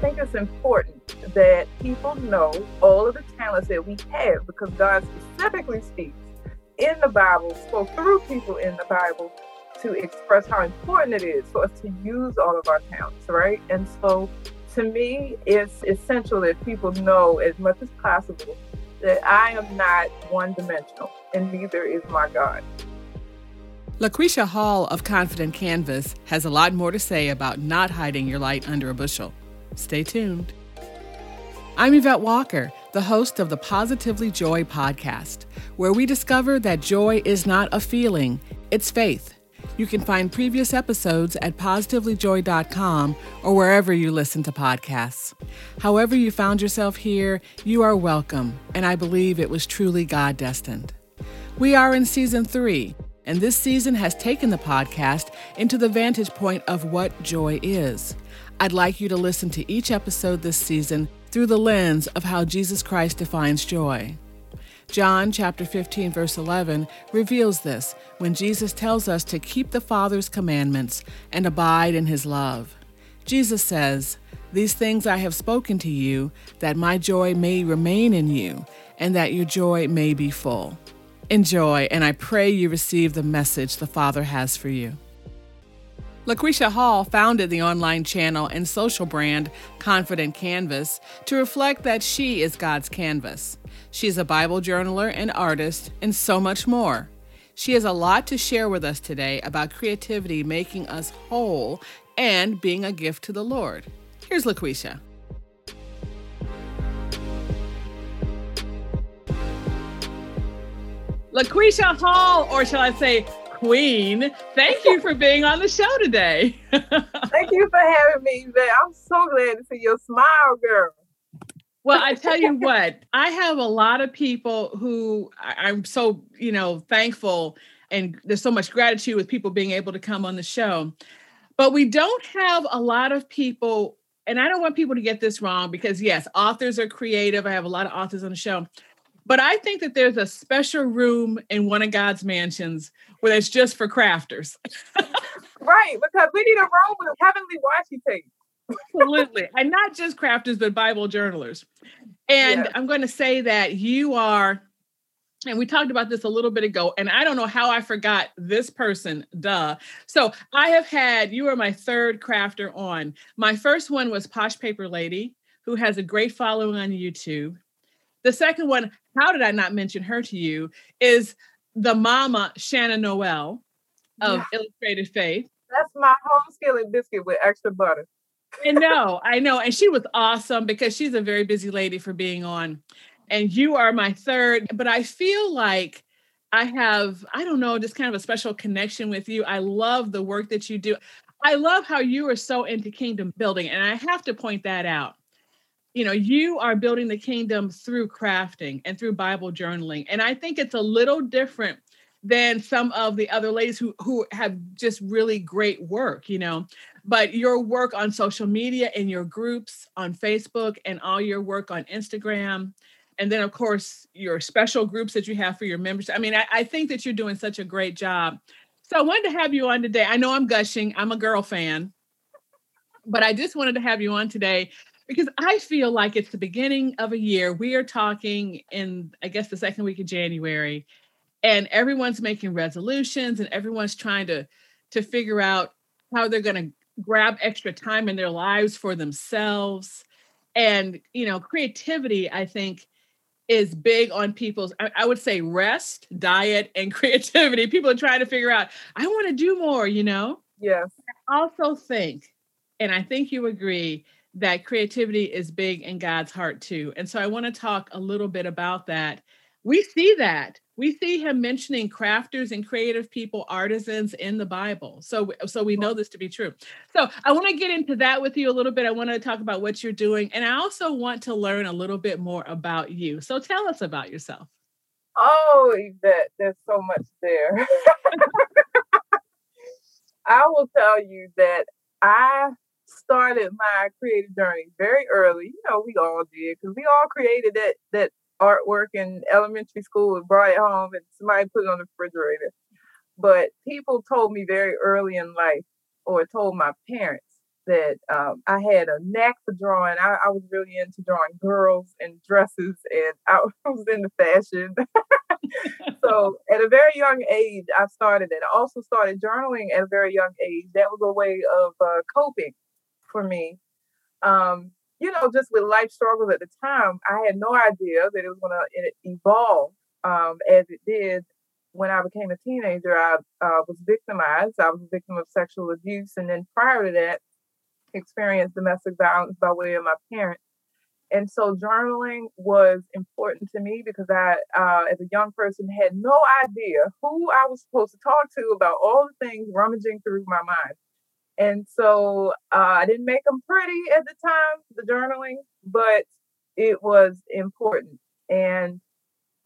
think it's important that people know all of the talents that we have because God specifically speaks in the Bible, spoke through people in the Bible to express how important it is for us to use all of our talents, right? And so to me, it's essential that people know as much as possible that I am not one dimensional and neither is my God. LaQuisha Hall of Confident Canvas has a lot more to say about not hiding your light under a bushel. Stay tuned. I'm Yvette Walker, the host of the Positively Joy podcast, where we discover that joy is not a feeling, it's faith. You can find previous episodes at positivelyjoy.com or wherever you listen to podcasts. However, you found yourself here, you are welcome, and I believe it was truly God destined. We are in season three, and this season has taken the podcast into the vantage point of what joy is. I'd like you to listen to each episode this season through the lens of how Jesus Christ defines joy. John chapter 15 verse 11 reveals this when Jesus tells us to keep the Father's commandments and abide in his love. Jesus says, "These things I have spoken to you that my joy may remain in you and that your joy may be full." Enjoy, and I pray you receive the message the Father has for you. LaQuisha Hall founded the online channel and social brand Confident Canvas to reflect that she is God's canvas. She is a Bible journaler and artist, and so much more. She has a lot to share with us today about creativity making us whole and being a gift to the Lord. Here's LaQuisha. LaQuisha Hall, or shall I say Queen. Thank you for being on the show today. Thank you for having me, I'm so glad to see your smile, girl. Well, I tell you what, I have a lot of people who I'm so, you know, thankful and there's so much gratitude with people being able to come on the show. But we don't have a lot of people, and I don't want people to get this wrong because, yes, authors are creative. I have a lot of authors on the show. But I think that there's a special room in one of God's mansions where it's just for crafters. right, because we need a room with heavenly washi tape. Absolutely. And not just crafters, but Bible journalers. And I'm going to say that you are, and we talked about this a little bit ago, and I don't know how I forgot this person, duh. So I have had, you are my third crafter on. My first one was Posh Paper Lady, who has a great following on YouTube. The second one, how did I not mention her to you, is the mama Shanna Noel of yeah. Illustrated Faith. That's my home skillet biscuit with extra butter. I know, I know. And she was awesome because she's a very busy lady for being on. And you are my third, but I feel like I have, I don't know, just kind of a special connection with you. I love the work that you do. I love how you are so into kingdom building. And I have to point that out you know you are building the kingdom through crafting and through bible journaling. And i think it's a little different than some of the other ladies who who have just really great work you know. But your work on social media and your groups on facebook and all your work on instagram and then of course your special groups that you have for your members i mean I, I think that you're doing such a great job. So i wanted to have you on today. I know i'm gushing. I'm a girl fan. But I just wanted to have you on today because I feel like it's the beginning of a year. We are talking in, I guess, the second week of January, and everyone's making resolutions and everyone's trying to to figure out how they're going to grab extra time in their lives for themselves. And you know, creativity, I think, is big on people's. I, I would say rest, diet, and creativity. People are trying to figure out. I want to do more. You know. Yes. I also think, and I think you agree that creativity is big in God's heart too. And so I want to talk a little bit about that. We see that. We see him mentioning crafters and creative people, artisans in the Bible. So so we know this to be true. So I want to get into that with you a little bit. I want to talk about what you're doing and I also want to learn a little bit more about you. So tell us about yourself. Oh, Yvette, there's so much there. I will tell you that I started my creative journey very early. You know, we all did because we all created that that artwork in elementary school and brought it home and somebody put it on the refrigerator. But people told me very early in life, or told my parents, that um, I had a knack for drawing. I, I, was really into drawing girls and dresses, and I was into fashion. so at a very young age, I started it. I also started journaling at a very young age. That was a way of uh, coping for me. Um, you know, just with life struggles at the time, I had no idea that it was going to evolve um, as it did when I became a teenager. I uh, was victimized. I was a victim of sexual abuse. And then prior to that, experienced domestic violence by way of my parents. And so journaling was important to me because I, uh, as a young person, had no idea who I was supposed to talk to about all the things rummaging through my mind. And so uh, I didn't make them pretty at the time, the journaling, but it was important. And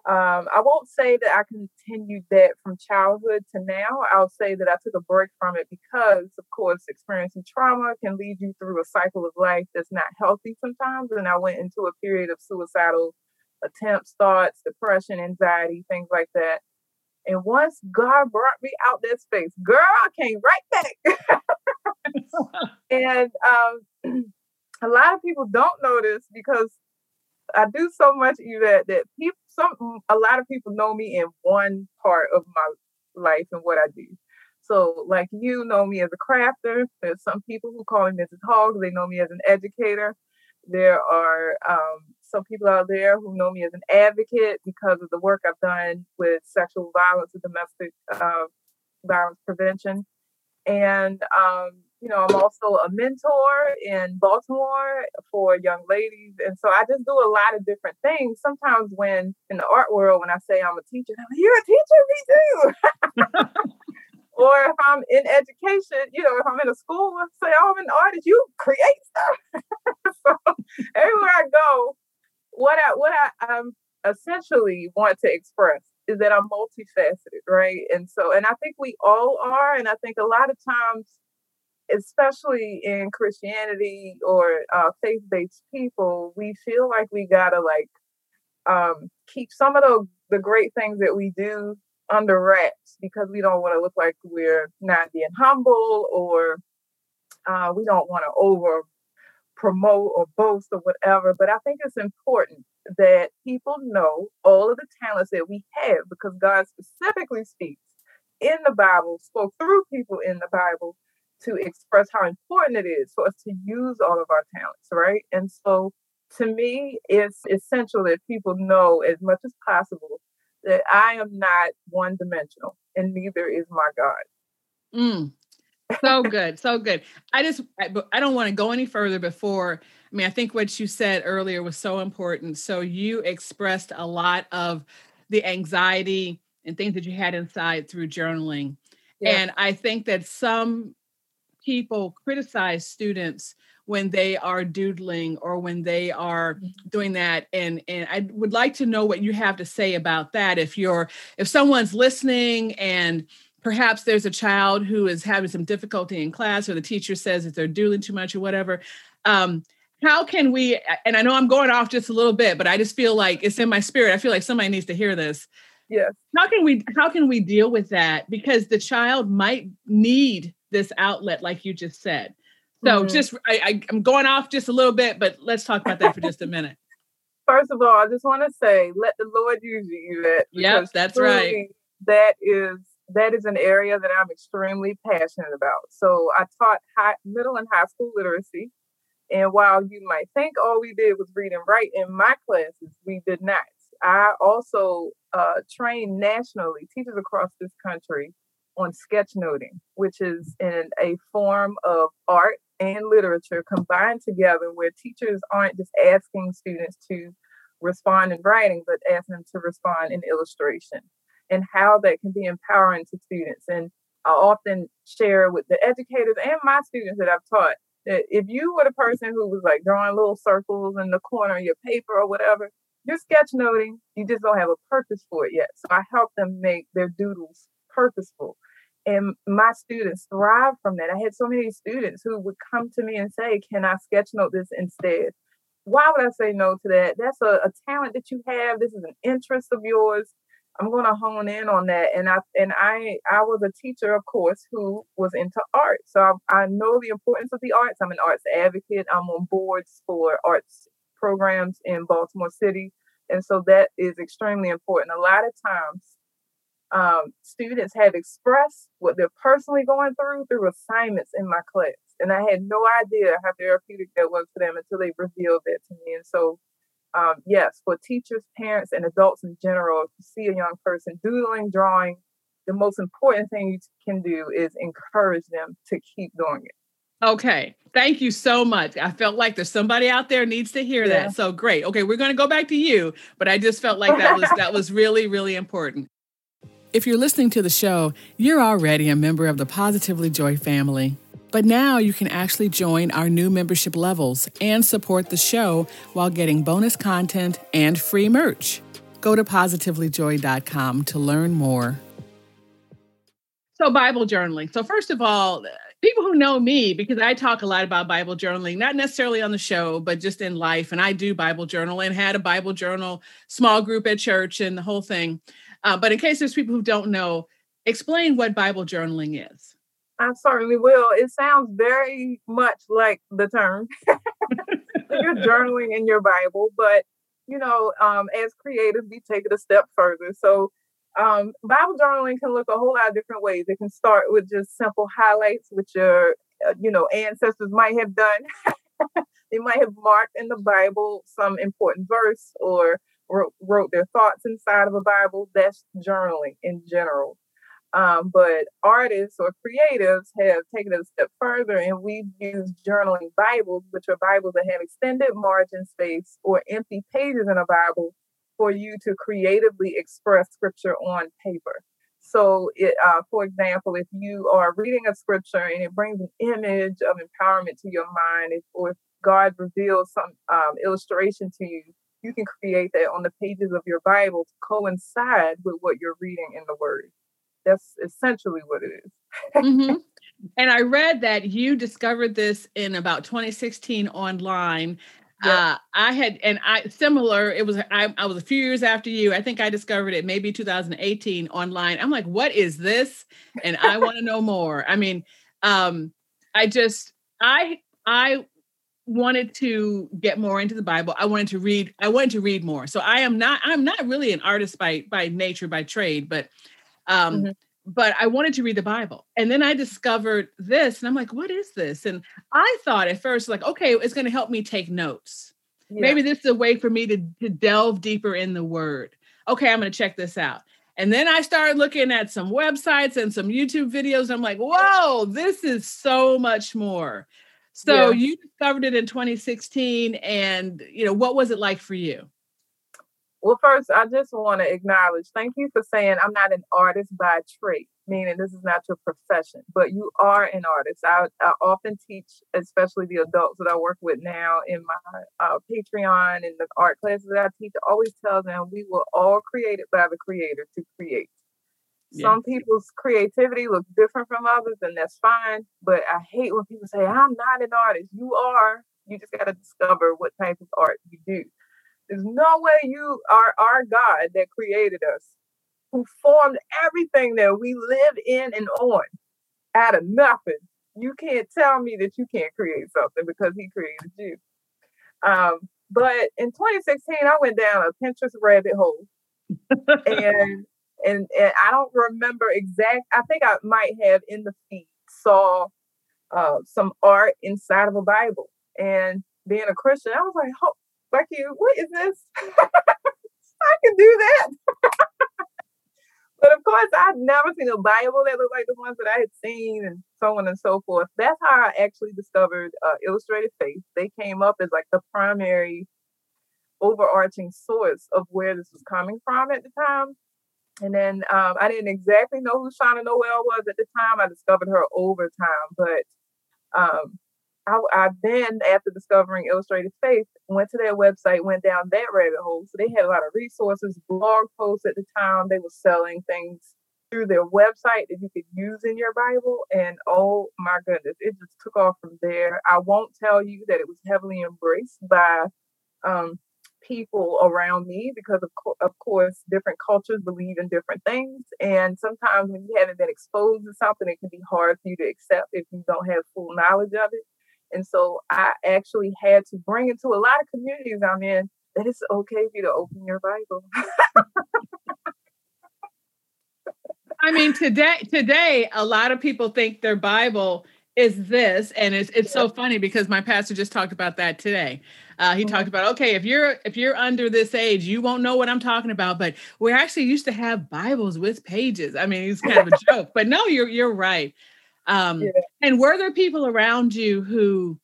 um, I won't say that I continued that from childhood to now. I'll say that I took a break from it because, of course, experiencing trauma can lead you through a cycle of life that's not healthy sometimes. And I went into a period of suicidal attempts, thoughts, depression, anxiety, things like that. And once God brought me out that space, girl, I came right back. and um, a lot of people don't know this because I do so much that that people some a lot of people know me in one part of my life and what I do. So like you know me as a crafter. There's some people who call me Mrs. Hogg. They know me as an educator. There are um, some people out there who know me as an advocate because of the work I've done with sexual violence and domestic uh, violence prevention. And um, you know, I'm also a mentor in Baltimore for young ladies. And so I just do a lot of different things. Sometimes when in the art world, when I say I'm a teacher, I'm like, you're a teacher, me too. or if I'm in education, you know, if I'm in a school, I say, oh, I'm an artist, you create stuff. so everywhere I go, what I what I um, essentially want to express is that I'm multifaceted, right? And so, and I think we all are. And I think a lot of times especially in Christianity or uh, faith-based people, we feel like we gotta like um, keep some of the the great things that we do under wraps because we don't want to look like we're not being humble or uh, we don't want to over promote or boast or whatever. But I think it's important that people know all of the talents that we have because God specifically speaks in the Bible, spoke through people in the Bible to express how important it is for us to use all of our talents, right? And so to me, it's essential that people know as much as possible that I am not one dimensional and neither is my God. Mm, so good. so good. I just, I, I don't want to go any further before. I mean, I think what you said earlier was so important. So you expressed a lot of the anxiety and things that you had inside through journaling. Yeah. And I think that some people criticize students when they are doodling or when they are mm-hmm. doing that and and I would like to know what you have to say about that if you're if someone's listening and perhaps there's a child who is having some difficulty in class or the teacher says that they're doing too much or whatever um, how can we and i know i'm going off just a little bit but i just feel like it's in my spirit i feel like somebody needs to hear this yeah how can we how can we deal with that because the child might need this outlet, like you just said. So mm-hmm. just I, I, I'm going off just a little bit, but let's talk about that for just a minute. First of all, I just want to say, let the Lord use you. That yes, that's right. That is that is an area that I'm extremely passionate about. So I taught high, middle and high school literacy. And while you might think all we did was read and write in my classes, we did not. I also uh, trained nationally, teachers across this country on sketchnoting, which is in a form of art and literature combined together where teachers aren't just asking students to respond in writing, but asking them to respond in illustration and how that can be empowering to students. And I often share with the educators and my students that I've taught that if you were the person who was like drawing little circles in the corner of your paper or whatever, you're sketchnoting, you just don't have a purpose for it yet. So I help them make their doodles purposeful. And my students thrive from that. I had so many students who would come to me and say, Can I sketchnote this instead? Why would I say no to that? That's a, a talent that you have. This is an interest of yours. I'm going to hone in on that. And I and I I was a teacher, of course, who was into art. So I, I know the importance of the arts. I'm an arts advocate. I'm on boards for arts programs in Baltimore City, and so that is extremely important. A lot of times, um, students have expressed what they're personally going through through assignments in my class, and I had no idea how therapeutic that was for them until they revealed that to me. And so um, yes, for teachers, parents, and adults in general, to see a young person doodling, drawing, the most important thing you can do is encourage them to keep doing it. Okay. Thank you so much. I felt like there's somebody out there needs to hear yeah. that. So great. Okay, we're going to go back to you, but I just felt like that was that was really really important. If you're listening to the show, you're already a member of the Positively Joy family. But now you can actually join our new membership levels and support the show while getting bonus content and free merch. Go to positivelyjoy.com to learn more. So, Bible journaling. So, first of all, people who know me, because I talk a lot about Bible journaling, not necessarily on the show, but just in life. And I do Bible journal and had a Bible journal small group at church and the whole thing. Uh, but in case there's people who don't know, explain what Bible journaling is. I certainly will. It sounds very much like the term. You're journaling in your Bible, but you know, um, as creatives, we take it a step further. So, um, Bible journaling can look a whole lot of different ways. It can start with just simple highlights, which your, uh, you know, ancestors might have done. they might have marked in the Bible some important verse or wrote, wrote their thoughts inside of a Bible. That's journaling in general. Um, but artists or creatives have taken it a step further and we've used journaling Bibles, which are Bibles that have extended margin space or empty pages in a Bible for you to creatively express scripture on paper. So, it, uh, for example, if you are reading a scripture and it brings an image of empowerment to your mind, if, or if God reveals some um, illustration to you, you can create that on the pages of your Bible to coincide with what you're reading in the Word. That's essentially what it is. mm-hmm. And I read that you discovered this in about 2016 online. Uh, I had, and I similar. It was I, I was a few years after you. I think I discovered it maybe 2018 online. I'm like, what is this? And I want to know more. I mean, um, I just I I wanted to get more into the Bible. I wanted to read. I wanted to read more. So I am not. I'm not really an artist by by nature by trade, but um, mm-hmm. But I wanted to read the Bible. And then I discovered this, and I'm like, what is this? And I thought at first, like, okay, it's going to help me take notes. Yeah. Maybe this is a way for me to, to delve deeper in the word. Okay, I'm going to check this out. And then I started looking at some websites and some YouTube videos. I'm like, whoa, this is so much more. So yeah. you discovered it in 2016. And, you know, what was it like for you? Well, first, I just want to acknowledge thank you for saying I'm not an artist by trade, meaning this is not your profession, but you are an artist. I, I often teach, especially the adults that I work with now in my uh, Patreon and the art classes that I teach, I always tell them we were all created by the creator to create. Yeah. Some people's creativity looks different from others, and that's fine. But I hate when people say, I'm not an artist. You are. You just got to discover what type of art you do. There's no way you are our God that created us, who formed everything that we live in and on out of nothing. You can't tell me that you can't create something because he created you. Um, but in 2016, I went down a Pinterest rabbit hole, and and and I don't remember exact. I think I might have in the feed saw uh, some art inside of a Bible, and being a Christian, I was like, oh, Becky, what is this? I can do that. but of course, I'd never seen a Bible that looked like the ones that I had seen, and so on and so forth. That's how I actually discovered uh, Illustrated Faith. They came up as like the primary overarching source of where this was coming from at the time. And then um, I didn't exactly know who Shanna Noel was at the time. I discovered her over time, but um, I, I, then, after discovering Illustrated Faith, went to their website, went down that rabbit hole. So they had a lot of resources, blog posts at the time. They were selling things through their website that you could use in your Bible. And oh my goodness, it just took off from there. I won't tell you that it was heavily embraced by um, people around me because of, co- of course different cultures believe in different things and sometimes when you haven't been exposed to something it can be hard for you to accept if you don't have full knowledge of it and so i actually had to bring it to a lot of communities i'm in that it's okay for you to open your bible. I mean today today a lot of people think their bible is this and it's it's so funny because my pastor just talked about that today. Uh, he mm-hmm. talked about okay if you're if you're under this age you won't know what i'm talking about but we actually used to have bibles with pages. I mean it's kind of a joke but no you're you're right um, yeah. and were there people around you who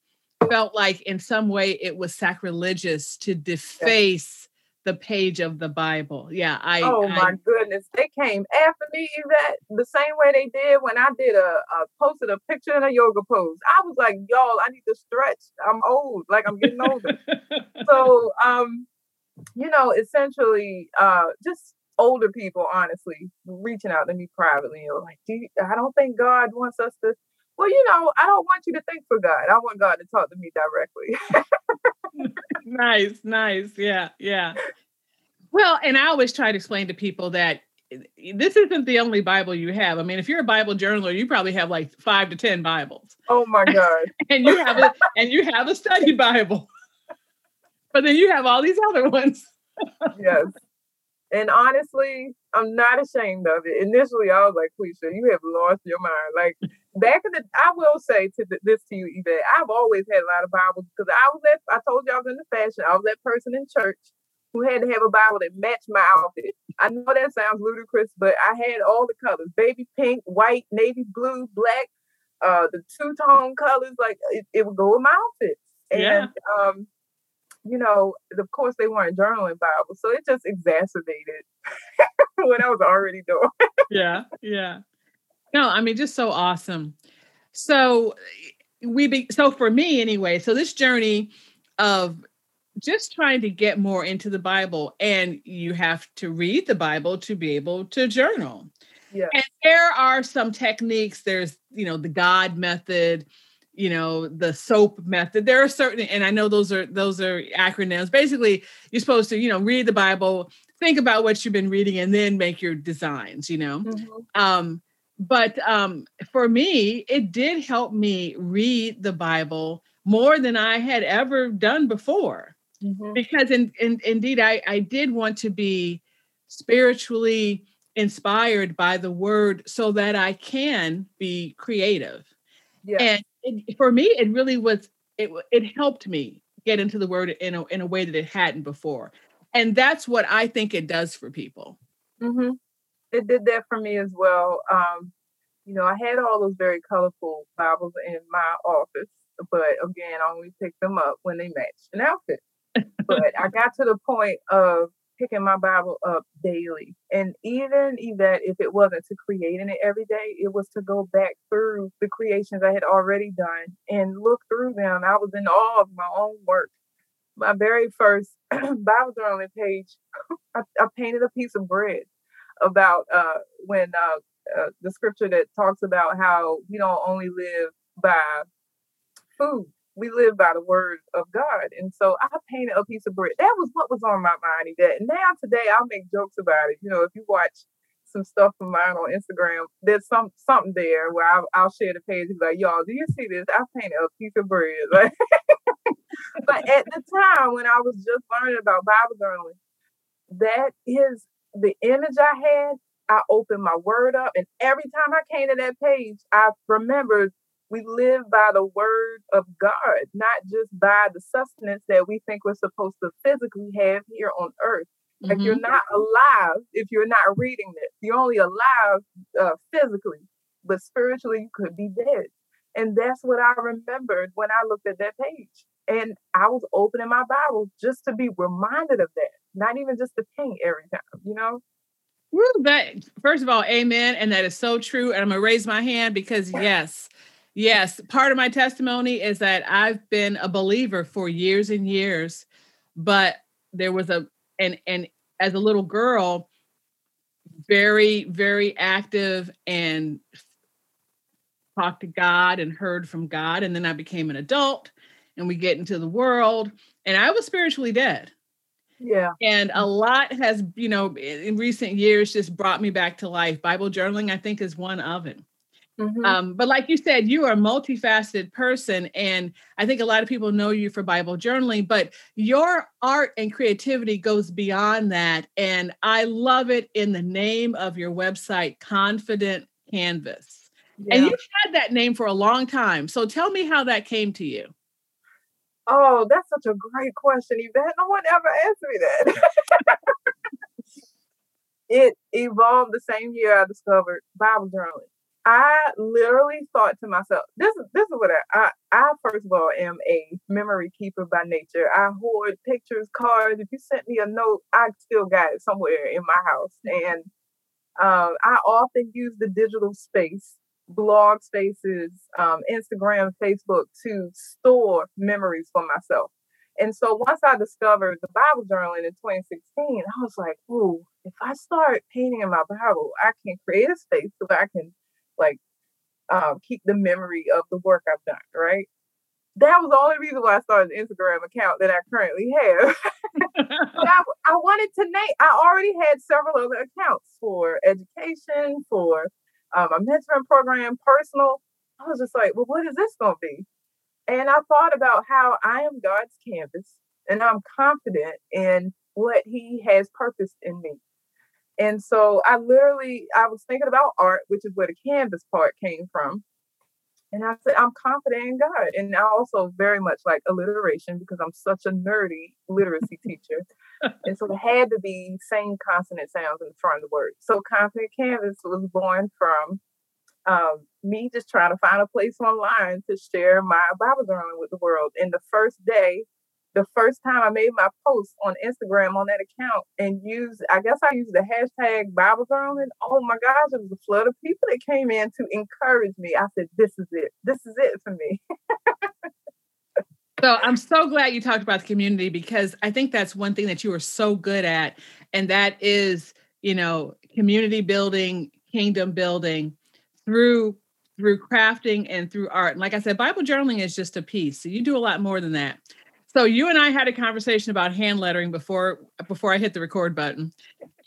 felt like in some way it was sacrilegious to deface the page of the Bible. Yeah, I. Oh I, my goodness, they came after me that the same way they did when I did a, a posted a picture in a yoga pose. I was like, y'all, I need to stretch. I'm old, like I'm getting older. so, um, you know, essentially, uh, just older people, honestly, reaching out to me privately, you know, like, you, I don't think God wants us to. Well, you know, I don't want you to think for God. I want God to talk to me directly nice, nice. Yeah, yeah. Well, and I always try to explain to people that eh, eh, this isn't the only Bible you have. I mean, if you're a Bible journaler, you probably have like five to ten Bibles. Oh my God. and you have a and you have a study Bible. but then you have all these other ones. yes. And honestly, I'm not ashamed of it. Initially, I was like, Quisha, you have lost your mind. Like back in the, I will say to the, this to you, Yvette, I've always had a lot of Bibles because I was that, I told you I was in the fashion. I was that person in church who had to have a Bible that matched my outfit. I know that sounds ludicrous, but I had all the colors: baby pink, white, navy blue, black, uh, the two tone colors. Like it, it would go with my outfit. And yeah. um, you know, of course, they weren't journaling Bibles, so it just exacerbated what I was already doing. yeah, yeah. No, I mean, just so awesome. So we be so for me anyway. So this journey of just trying to get more into the Bible, and you have to read the Bible to be able to journal. Yeah. And there are some techniques. There's, you know, the God method you know the soap method there are certain and i know those are those are acronyms basically you're supposed to you know read the bible think about what you've been reading and then make your designs you know mm-hmm. um but um for me it did help me read the bible more than i had ever done before mm-hmm. because in, in, indeed I, I did want to be spiritually inspired by the word so that i can be creative yeah. and it, for me, it really was. It it helped me get into the word in a in a way that it hadn't before, and that's what I think it does for people. Mm-hmm. It did that for me as well. Um, you know, I had all those very colorful Bibles in my office, but again, I only picked them up when they matched an outfit. but I got to the point of picking my Bible up daily. And even that if it wasn't to creating it every day, it was to go back through the creations I had already done and look through them. I was in awe of my own work. My very first Bible journaling page, I, I, painted a piece of bread about uh, when uh, uh, the scripture that talks about how we don't only live by food, we live by the word of God. And so I painted a piece of bread. That was what was on my mind. That now today I'll make jokes about it. You know, if you watch some stuff from mine on Instagram, there's some something there where I'll, I'll share the page. And be like, y'all, do you see this? I painted a piece of bread. Like, but at the time when I was just learning about Bible journaling, that is the image I had. I opened my word up, and every time I came to that page, I remembered we live by the word of God, not just by the sustenance that we think we're supposed to physically have here on earth. Like mm-hmm. you're not alive if you're not reading this. You're only alive uh, physically, but spiritually you could be dead. And that's what I remembered when I looked at that page. And I was opening my Bible just to be reminded of that, not even just to paint every time, you know? Woo, that first of all, amen. And that is so true. And I'm gonna raise my hand because yes, Yes, part of my testimony is that I've been a believer for years and years, but there was a and and as a little girl, very very active and talked to God and heard from God, and then I became an adult, and we get into the world, and I was spiritually dead. Yeah. And a lot has, you know, in recent years just brought me back to life. Bible journaling, I think, is one of it. Mm-hmm. Um, but like you said, you are a multifaceted person. And I think a lot of people know you for Bible journaling, but your art and creativity goes beyond that. And I love it in the name of your website, Confident Canvas. Yeah. And you've had that name for a long time. So tell me how that came to you. Oh, that's such a great question, Yvette. No one ever asked me that. it evolved the same year I discovered Bible journaling. I literally thought to myself, this is this is what I, I, I first of all am a memory keeper by nature. I hoard pictures, cards. If you sent me a note, I still got it somewhere in my house. And um, I often use the digital space, blog spaces, um, Instagram, Facebook to store memories for myself. And so once I discovered the Bible journaling in 2016, I was like, ooh, if I start painting in my Bible, I can create a space so that I can like um, keep the memory of the work I've done, right? That was the only reason why I started an Instagram account that I currently have. I, I wanted to name, I already had several other accounts for education, for um, a mentoring program, personal. I was just like, well, what is this going to be? And I thought about how I am God's canvas and I'm confident in what He has purposed in me. And so I literally, I was thinking about art, which is where the canvas part came from. And I said, I'm confident in God. And I also very much like alliteration because I'm such a nerdy literacy teacher. and so it had to be same consonant sounds in front of the word. So confident canvas was born from um, me just trying to find a place online to share my Bible journaling with the world. And the first day the first time I made my post on Instagram on that account and used, I guess I used the hashtag Bible journaling. Oh my gosh, it was a flood of people that came in to encourage me. I said, this is it. This is it for me. so I'm so glad you talked about the community because I think that's one thing that you are so good at. And that is, you know, community building, kingdom building through through crafting and through art. And like I said, Bible journaling is just a piece. So you do a lot more than that. So you and I had a conversation about hand lettering before before I hit the record button,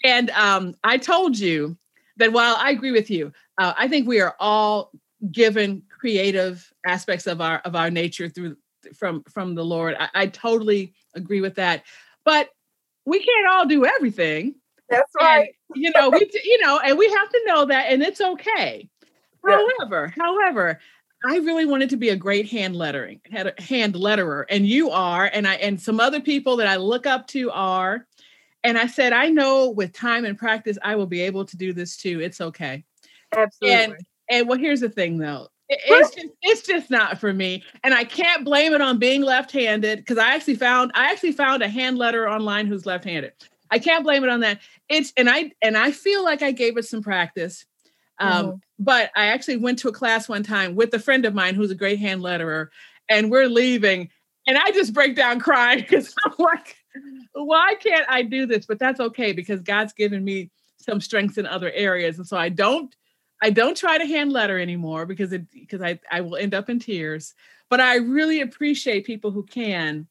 and um, I told you that while I agree with you, uh, I think we are all given creative aspects of our of our nature through from from the Lord. I, I totally agree with that, but we can't all do everything. That's right. And, you know, we you know, and we have to know that, and it's okay. Yeah. However, however, I really wanted to be a great hand lettering, had a hand letterer, and you are, and I and some other people that I look up to are. And I said, I know with time and practice, I will be able to do this too. It's okay. Absolutely. And and well, here's the thing though. It's just it's just not for me. And I can't blame it on being left-handed because I actually found I actually found a hand letter online who's left-handed. I can't blame it on that. It's and I and I feel like I gave it some practice. Um, mm-hmm. But I actually went to a class one time with a friend of mine who's a great hand letterer, and we're leaving, and I just break down crying because I'm like, why can't I do this? But that's okay because God's given me some strengths in other areas, and so I don't. I don't try to hand letter anymore because it because I, I will end up in tears. But I really appreciate people who can.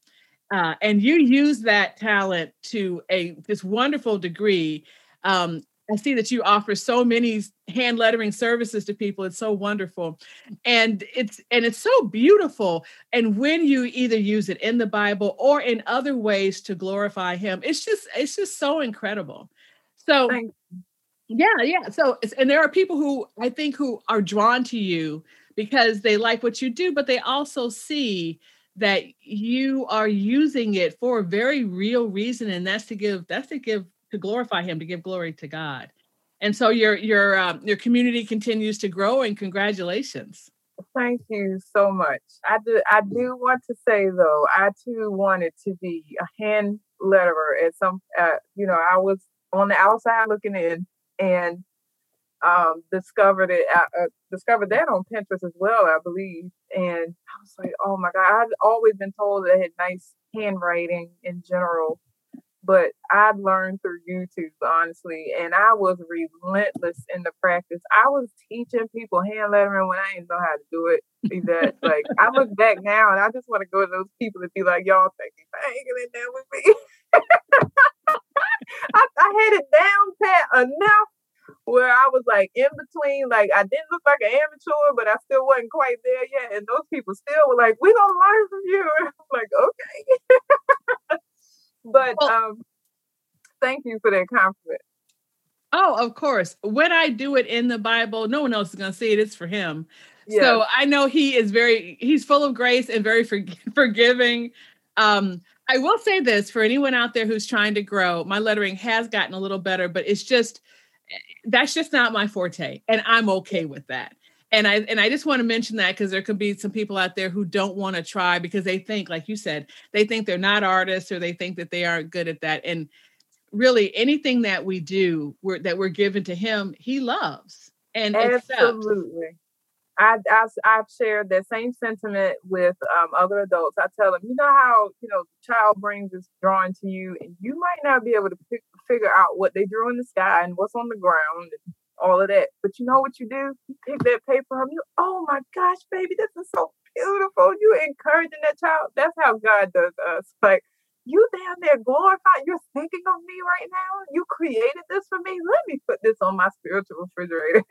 Uh, and you use that talent to a this wonderful degree. Um, I see that you offer so many hand lettering services to people. It's so wonderful. And it's and it's so beautiful. And when you either use it in the Bible or in other ways to glorify him, it's just it's just so incredible. So yeah, yeah. So and there are people who I think who are drawn to you because they like what you do, but they also see that you are using it for a very real reason and that's to give that's to give to glorify him to give glory to god. And so your your um, your community continues to grow and congratulations. Thank you so much. I do i do want to say though i too wanted to be a hand letterer at some uh, you know i was on the outside looking in and um, discovered it uh, discovered that on pinterest as well i believe. And i was like oh my god i've always been told that i had nice handwriting in general but I learned through YouTube, honestly, and I was relentless in the practice. I was teaching people hand lettering when I didn't know how to do it. That like I look back now and I just want to go to those people and be like, y'all think you hanging in there with me. I, I had it down pat enough where I was like in between, like I didn't look like an amateur, but I still wasn't quite there yet. And those people still were like, "We gonna learn from you." I'm like, okay. But well, um, thank you for that compliment. Oh, of course. When I do it in the Bible, no one else is gonna see it. It's for him. Yes. So I know he is very he's full of grace and very for, forgiving. Um, I will say this for anyone out there who's trying to grow, my lettering has gotten a little better, but it's just that's just not my forte and i'm okay with that and i and i just want to mention that because there could be some people out there who don't want to try because they think like you said they think they're not artists or they think that they aren't good at that. And really anything that we do we're, that we're given to him he loves and absolutely. I, I, I've shared that same sentiment with um, other adults. I tell them, you know how you know child brings is drawn to you, and you might not be able to pick, figure out what they drew in the sky and what's on the ground all of that. But you know what you do? You pick that paper up. You, oh my gosh, baby, this is so beautiful. You encouraging that child. That's how God does us. Like you down there glorifying. You're thinking of me right now. You created this for me. Let me put this on my spiritual refrigerator.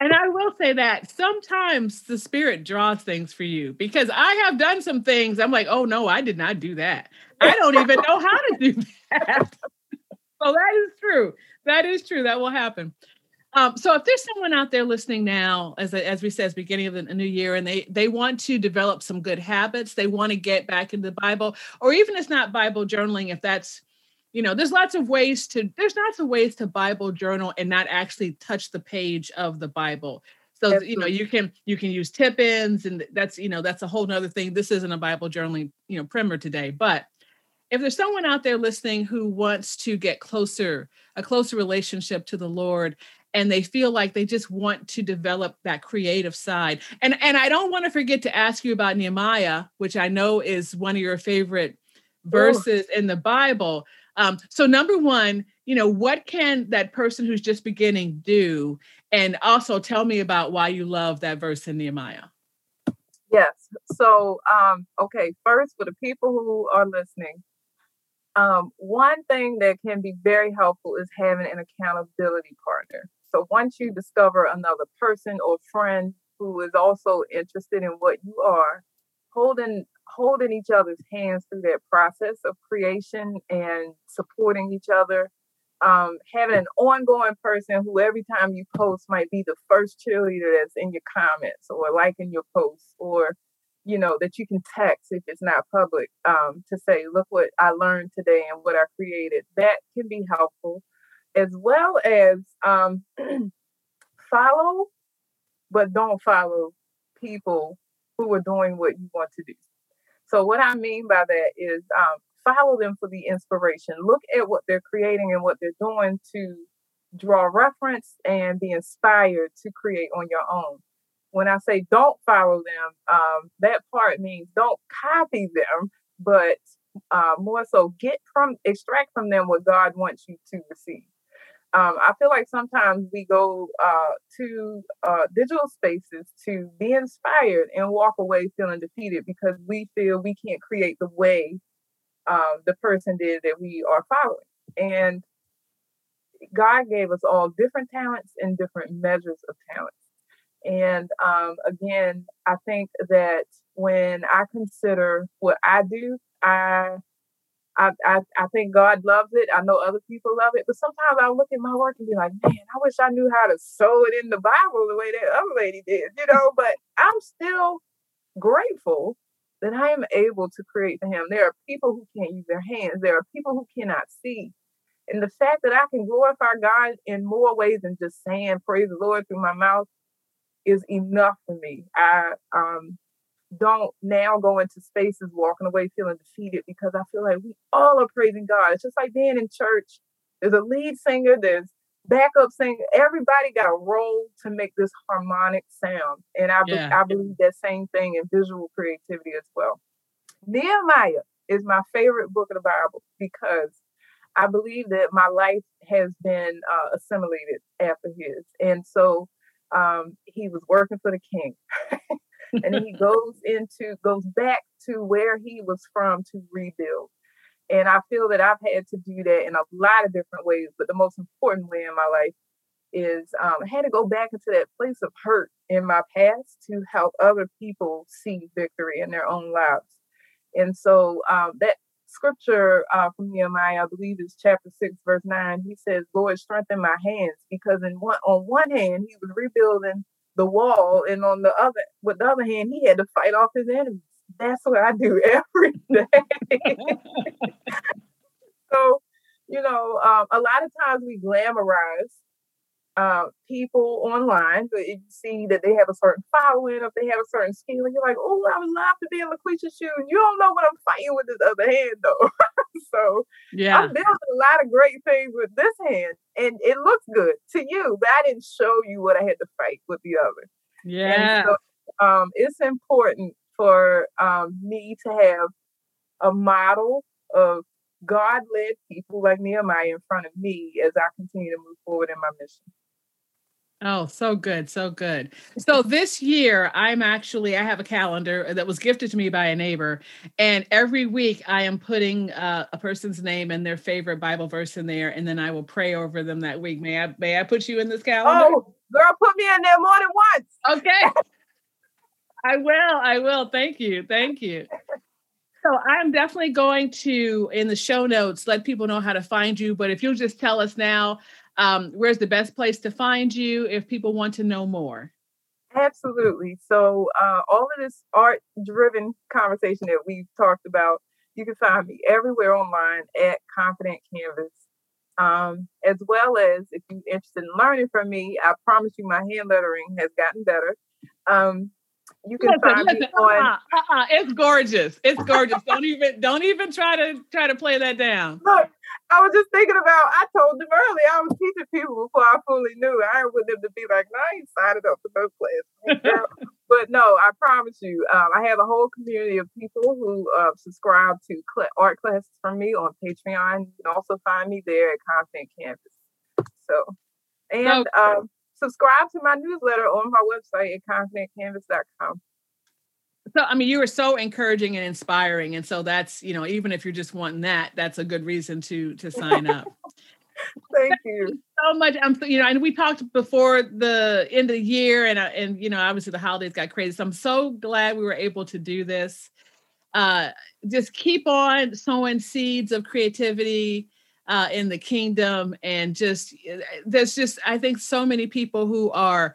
and I will say that sometimes the spirit draws things for you because I have done some things. I'm like, oh no, I did not do that. I don't even know how to do that. So that is true. That is true. That will happen. Um, so if there's someone out there listening now, as as we said, beginning of the new year, and they they want to develop some good habits, they want to get back into the Bible, or even it's not Bible journaling, if that's you know there's lots of ways to there's lots of ways to bible journal and not actually touch the page of the bible so you know you can you can use tip-ins and that's you know that's a whole nother thing this isn't a bible journaling you know primer today but if there's someone out there listening who wants to get closer a closer relationship to the lord and they feel like they just want to develop that creative side and and i don't want to forget to ask you about nehemiah which i know is one of your favorite verses Ooh. in the bible um, so number one, you know, what can that person who's just beginning do? And also tell me about why you love that verse in Nehemiah. Yes. So, um, okay, first for the people who are listening, um, one thing that can be very helpful is having an accountability partner. So once you discover another person or friend who is also interested in what you are, holding holding each other's hands through that process of creation and supporting each other. Um, having an ongoing person who every time you post might be the first cheerleader that's in your comments or liking your posts or you know that you can text if it's not public um, to say look what i learned today and what i created that can be helpful as well as um, follow but don't follow people who are doing what you want to do so what I mean by that is um, follow them for the inspiration. Look at what they're creating and what they're doing to draw reference and be inspired to create on your own. When I say don't follow them, um, that part means don't copy them, but uh, more so get from extract from them what God wants you to receive um, I feel like sometimes we go uh, to uh, digital spaces to be inspired and walk away feeling defeated because we feel we can't create the way uh, the person did that we are following. And God gave us all different talents and different measures of talents. And um, again, I think that when I consider what I do, I I, I, I think God loves it. I know other people love it, but sometimes I look at my work and be like, man, I wish I knew how to sew it in the Bible the way that other lady did, you know. But I'm still grateful that I am able to create for Him. There are people who can't use their hands. There are people who cannot see, and the fact that I can glorify God in more ways than just saying "Praise the Lord" through my mouth is enough for me. I um don't now go into spaces walking away feeling defeated because I feel like we all are praising God. It's just like being in church. There's a lead singer, there's backup singer. Everybody got a role to make this harmonic sound. And I, yeah. be- I believe that same thing in visual creativity as well. Nehemiah is my favorite book of the Bible because I believe that my life has been uh, assimilated after his. And so um, he was working for the king. and he goes into goes back to where he was from to rebuild. And I feel that I've had to do that in a lot of different ways, but the most important way in my life is um, I had to go back into that place of hurt in my past to help other people see victory in their own lives. And so um, that scripture uh, from Nehemiah, I believe is chapter six, verse nine. He says, "Lord, strengthen my hands," because in one on one hand he was rebuilding the wall, and on the other, with the other hand, he had to fight off his enemies. That's what I do every day. so, you know, um, a lot of times we glamorize uh, people online, but you see that they have a certain following, if they have a certain skill, and you're like, oh, I would love to be in LaQuisha's shoes. You don't know what I'm fighting with this other hand, though. so yeah, I'm building a lot of great things with this hand, and it looks good to you, but I didn't show you what I had to fight with the other. Yeah. So, um, it's important for um, me to have a model of God led people like Nehemiah in front of me as I continue to move forward in my mission. Oh, so good, so good. So this year, I'm actually I have a calendar that was gifted to me by a neighbor, and every week I am putting uh, a person's name and their favorite Bible verse in there, and then I will pray over them that week. May I may I put you in this calendar? Oh, girl, put me in there more than once. Okay. I will. I will. Thank you. Thank you. So I'm definitely going to in the show notes let people know how to find you. But if you'll just tell us now um, where's the best place to find you if people want to know more? Absolutely. So, uh, all of this art driven conversation that we've talked about, you can find me everywhere online at Confident Canvas. Um, as well as if you're interested in learning from me, I promise you my hand lettering has gotten better. Um, you can listen, find listen, me on. Uh-uh, uh-uh, it's gorgeous. It's gorgeous. don't even don't even try to try to play that down. Look, I was just thinking about. I told them earlier. I was teaching people before I fully knew. I want them to be like, "No, I ain't signed up for those classes." but no, I promise you, um, I have a whole community of people who uh, subscribe to cl- art classes from me on Patreon. You can also find me there at Confident Canvas. So, and. Um, subscribe to my newsletter on my website at confidentcanvas.com. So, I mean, you were so encouraging and inspiring, and so that's you know, even if you're just wanting that, that's a good reason to to sign up. Thank you so much. I'm, you know, and we talked before the end of the year, and and you know, obviously the holidays got crazy. So I'm so glad we were able to do this. Uh, just keep on sowing seeds of creativity uh, in the kingdom and just eh, there's just i think so many people who are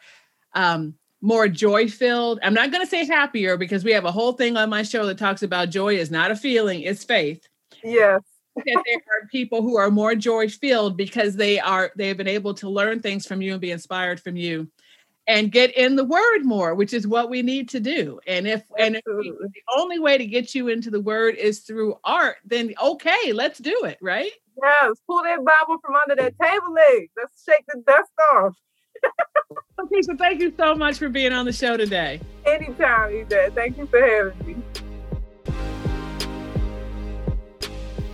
um, more joy filled i'm not going to say happier because we have a whole thing on my show that talks about joy is not a feeling it's faith. Yes. That there are people who are more joy filled because they are they've been able to learn things from you and be inspired from you and get in the word more which is what we need to do and if and if we, the only way to get you into the word is through art then okay let's do it right Yes, pull that Bible from under that table leg. Let's shake the dust off. okay, so thank you so much for being on the show today. Anytime, Yvette. Thank you for having me.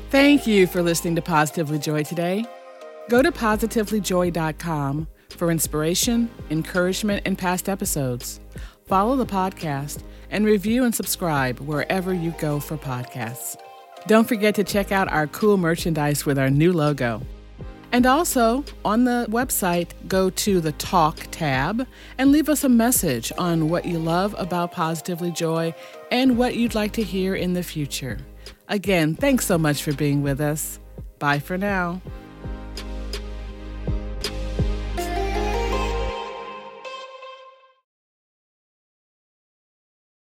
Thank you for listening to Positively Joy today. Go to positivelyjoy.com for inspiration, encouragement, and past episodes. Follow the podcast and review and subscribe wherever you go for podcasts. Don't forget to check out our cool merchandise with our new logo. And also, on the website, go to the Talk tab and leave us a message on what you love about Positively Joy and what you'd like to hear in the future. Again, thanks so much for being with us. Bye for now.